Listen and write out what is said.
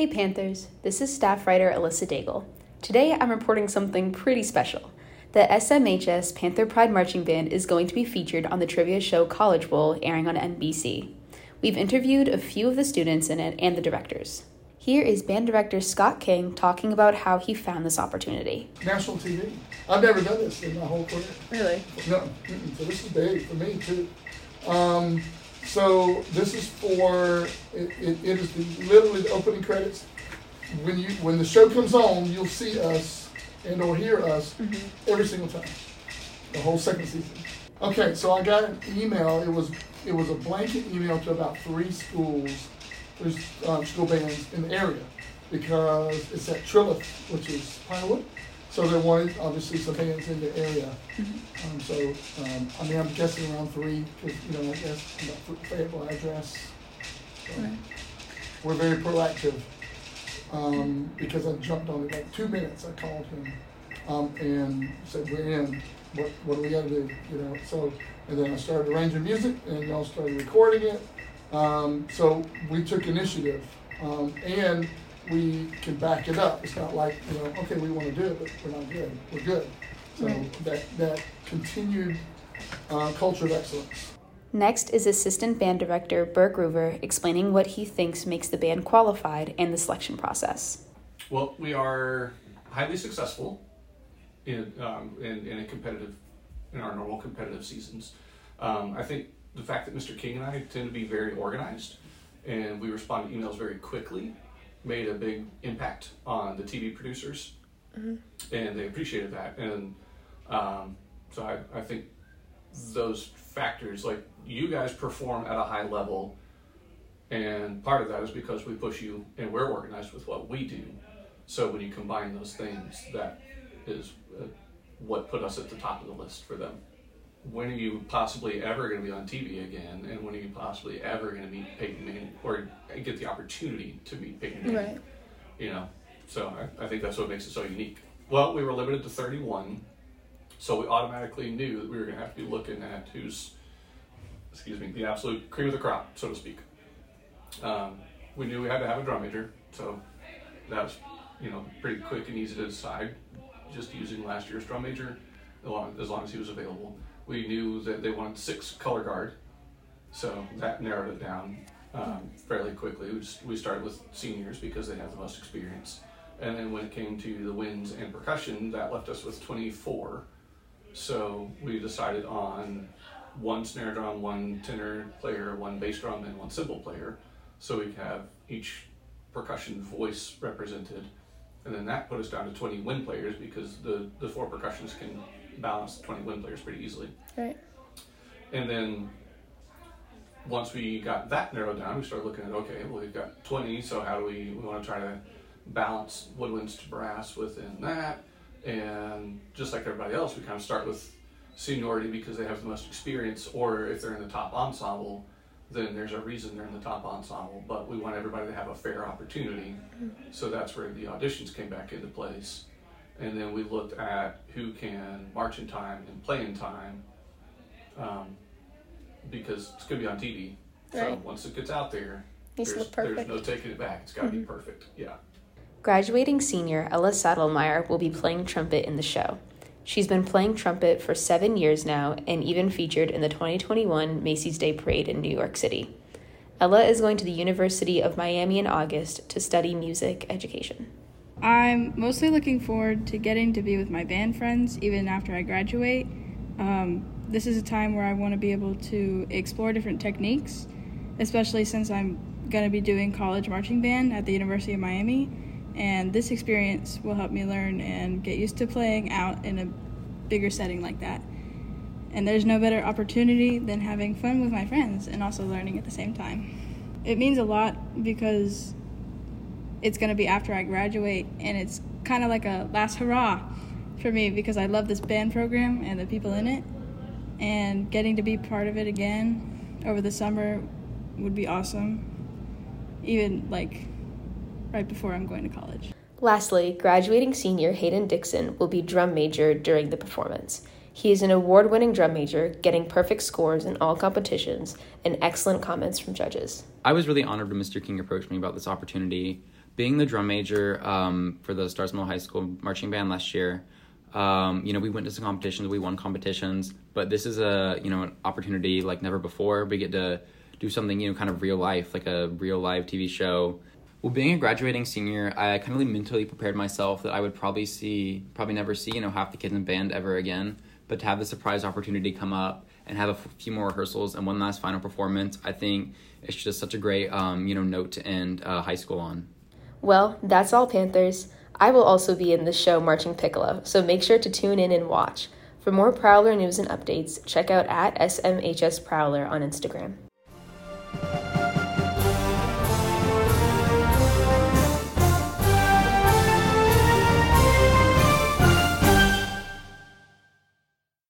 Hey Panthers, this is staff writer Allyssa Daigle. Today I'm reporting something pretty special. The SMHS Panther Pride Marching Band is going to be featured on the trivia show College Bowl airing on NBC. We've interviewed a few of the students in it and the directors. Here is band director Scott King talking about how he found this opportunity. National TV. I've never done this in my whole career. Really? No, mm-mm. so this is big for me too. Um, so this is for it, it, it is the, literally the opening credits. When you when the show comes on, you'll see us and or hear us every single time, the whole second season. Okay, so I got an email. It was it was a blanket email to about three schools, three um, school bands in the area, because it's at Trilith, which is Pinewood. So they wanted obviously some bands in the area. Um, so um, I mean I'm guessing around three, because you know I guess about Fayetteville address. So Right. We're very proactive um, because I jumped on it like two minutes. I called him um, and said we're in. What what do we got to do? You know. So and then I started arranging music and y'all started recording it. Um, so we took initiative um, and we can back it up. It's not like you know okay we want to do it but we're not good. We're good. So Right. that that continued uh, culture of excellence. Next is assistant band director Bert Groover explaining what he thinks makes the band qualified and the selection process. Well, we are highly successful in, um, in, in a competitive, in our normal competitive seasons. Um, I think the fact that Mr. King and I tend to be very organized and we respond to emails very quickly made a big impact on the TV producers and they appreciated that. And um, so I, I think those factors, like you guys perform at a high level and part of that is because we push you and we're organized with what we do. So when you combine those things, that is uh, what put us at the top of the list for them. When are you possibly ever going to be on TV again? And when are you possibly ever going to meet Peyton Manning or get the opportunity to meet Peyton Manning? Right. You know, so I, I think that's what makes it so unique. Well, we were limited to 31, so we automatically knew that we were going to have to be looking at who's, excuse me, the absolute cream of the crop, so to speak. Um, we knew we had to have a drum major, so that was, you know, pretty quick and easy to decide. Just using last year's drum major, as long as, long as he was available. We knew that they wanted six color guard, so that narrowed it down um, fairly quickly. We, just, we started with seniors because they have the most experience, and then when it came to the winds and percussion, that left us with 24. So we decided on one snare drum, one tenor player, one bass drum, and one cymbal player so we have each percussion voice represented. And then that put us down to 20 wind players because the, the four percussions can balance 20 wind players pretty easily. Right. And then once we got that narrowed down, we started looking at okay, well, we've got 20, so how do we, we want to try to balance woodwinds to brass within that? And just like everybody else, we kind of start with seniority because they have the most experience, or if they're in the top ensemble, then there's a reason they're in the top ensemble. But we want everybody to have a fair opportunity, mm-hmm. so that's where the auditions came back into place. And then we looked at who can march in time and play in time, um, because it's going to be on TV. So once it gets out there, Needs to there's, look there's perfect. Mm-hmm. no taking it back. It's got to be perfect. Yeah. Graduating senior Ella Stadelmeyer will be playing trumpet in the show. She's been playing trumpet for seven years now and even featured in the 2021 Macy's Day Parade in New York City. Ella is going to the University of Miami in August to study music education. I'm mostly looking forward to getting to be with my band friends even after I graduate. Um, this is a time where I want to be able to explore different techniques, especially since I'm going to be doing college marching band at the University of Miami. And this experience will help me learn and get used to playing out in a bigger setting like that. And there's no better opportunity than having fun with my friends and also learning at the same time. It means a lot because it's going to be after I graduate, and it's kind of like a last hurrah for me because I love this band program and the people in it, and getting to be part of it again over the summer would be awesome. Even like right before I'm going to college. Lastly, graduating senior Hayden Dixon will be drum major during the performance. He is an award winning drum major, getting perfect scores in all competitions and excellent comments from judges. I was really honored when Mr. King approached me about this opportunity being the drum major um, for the Starr's Mill High School marching band last year, um, you know, we went to some competitions, we won competitions, but this is a you know an opportunity like never before. We get to do something you know kind of real life, like a real live TV show. Well, being a graduating senior, I kind of mentally prepared myself that I would probably see, probably never see, you know, half the kids in band ever again. But to have the surprise opportunity come up and have a few more rehearsals and one last final performance, I think it's just such a great, um, you know, note to end uh, high school on. Well, that's all, Panthers. I will also be in the show Marching Piccolo, so make sure to tune in and watch. For more Prowler news and updates, check out at SMHS Prowler on Instagram.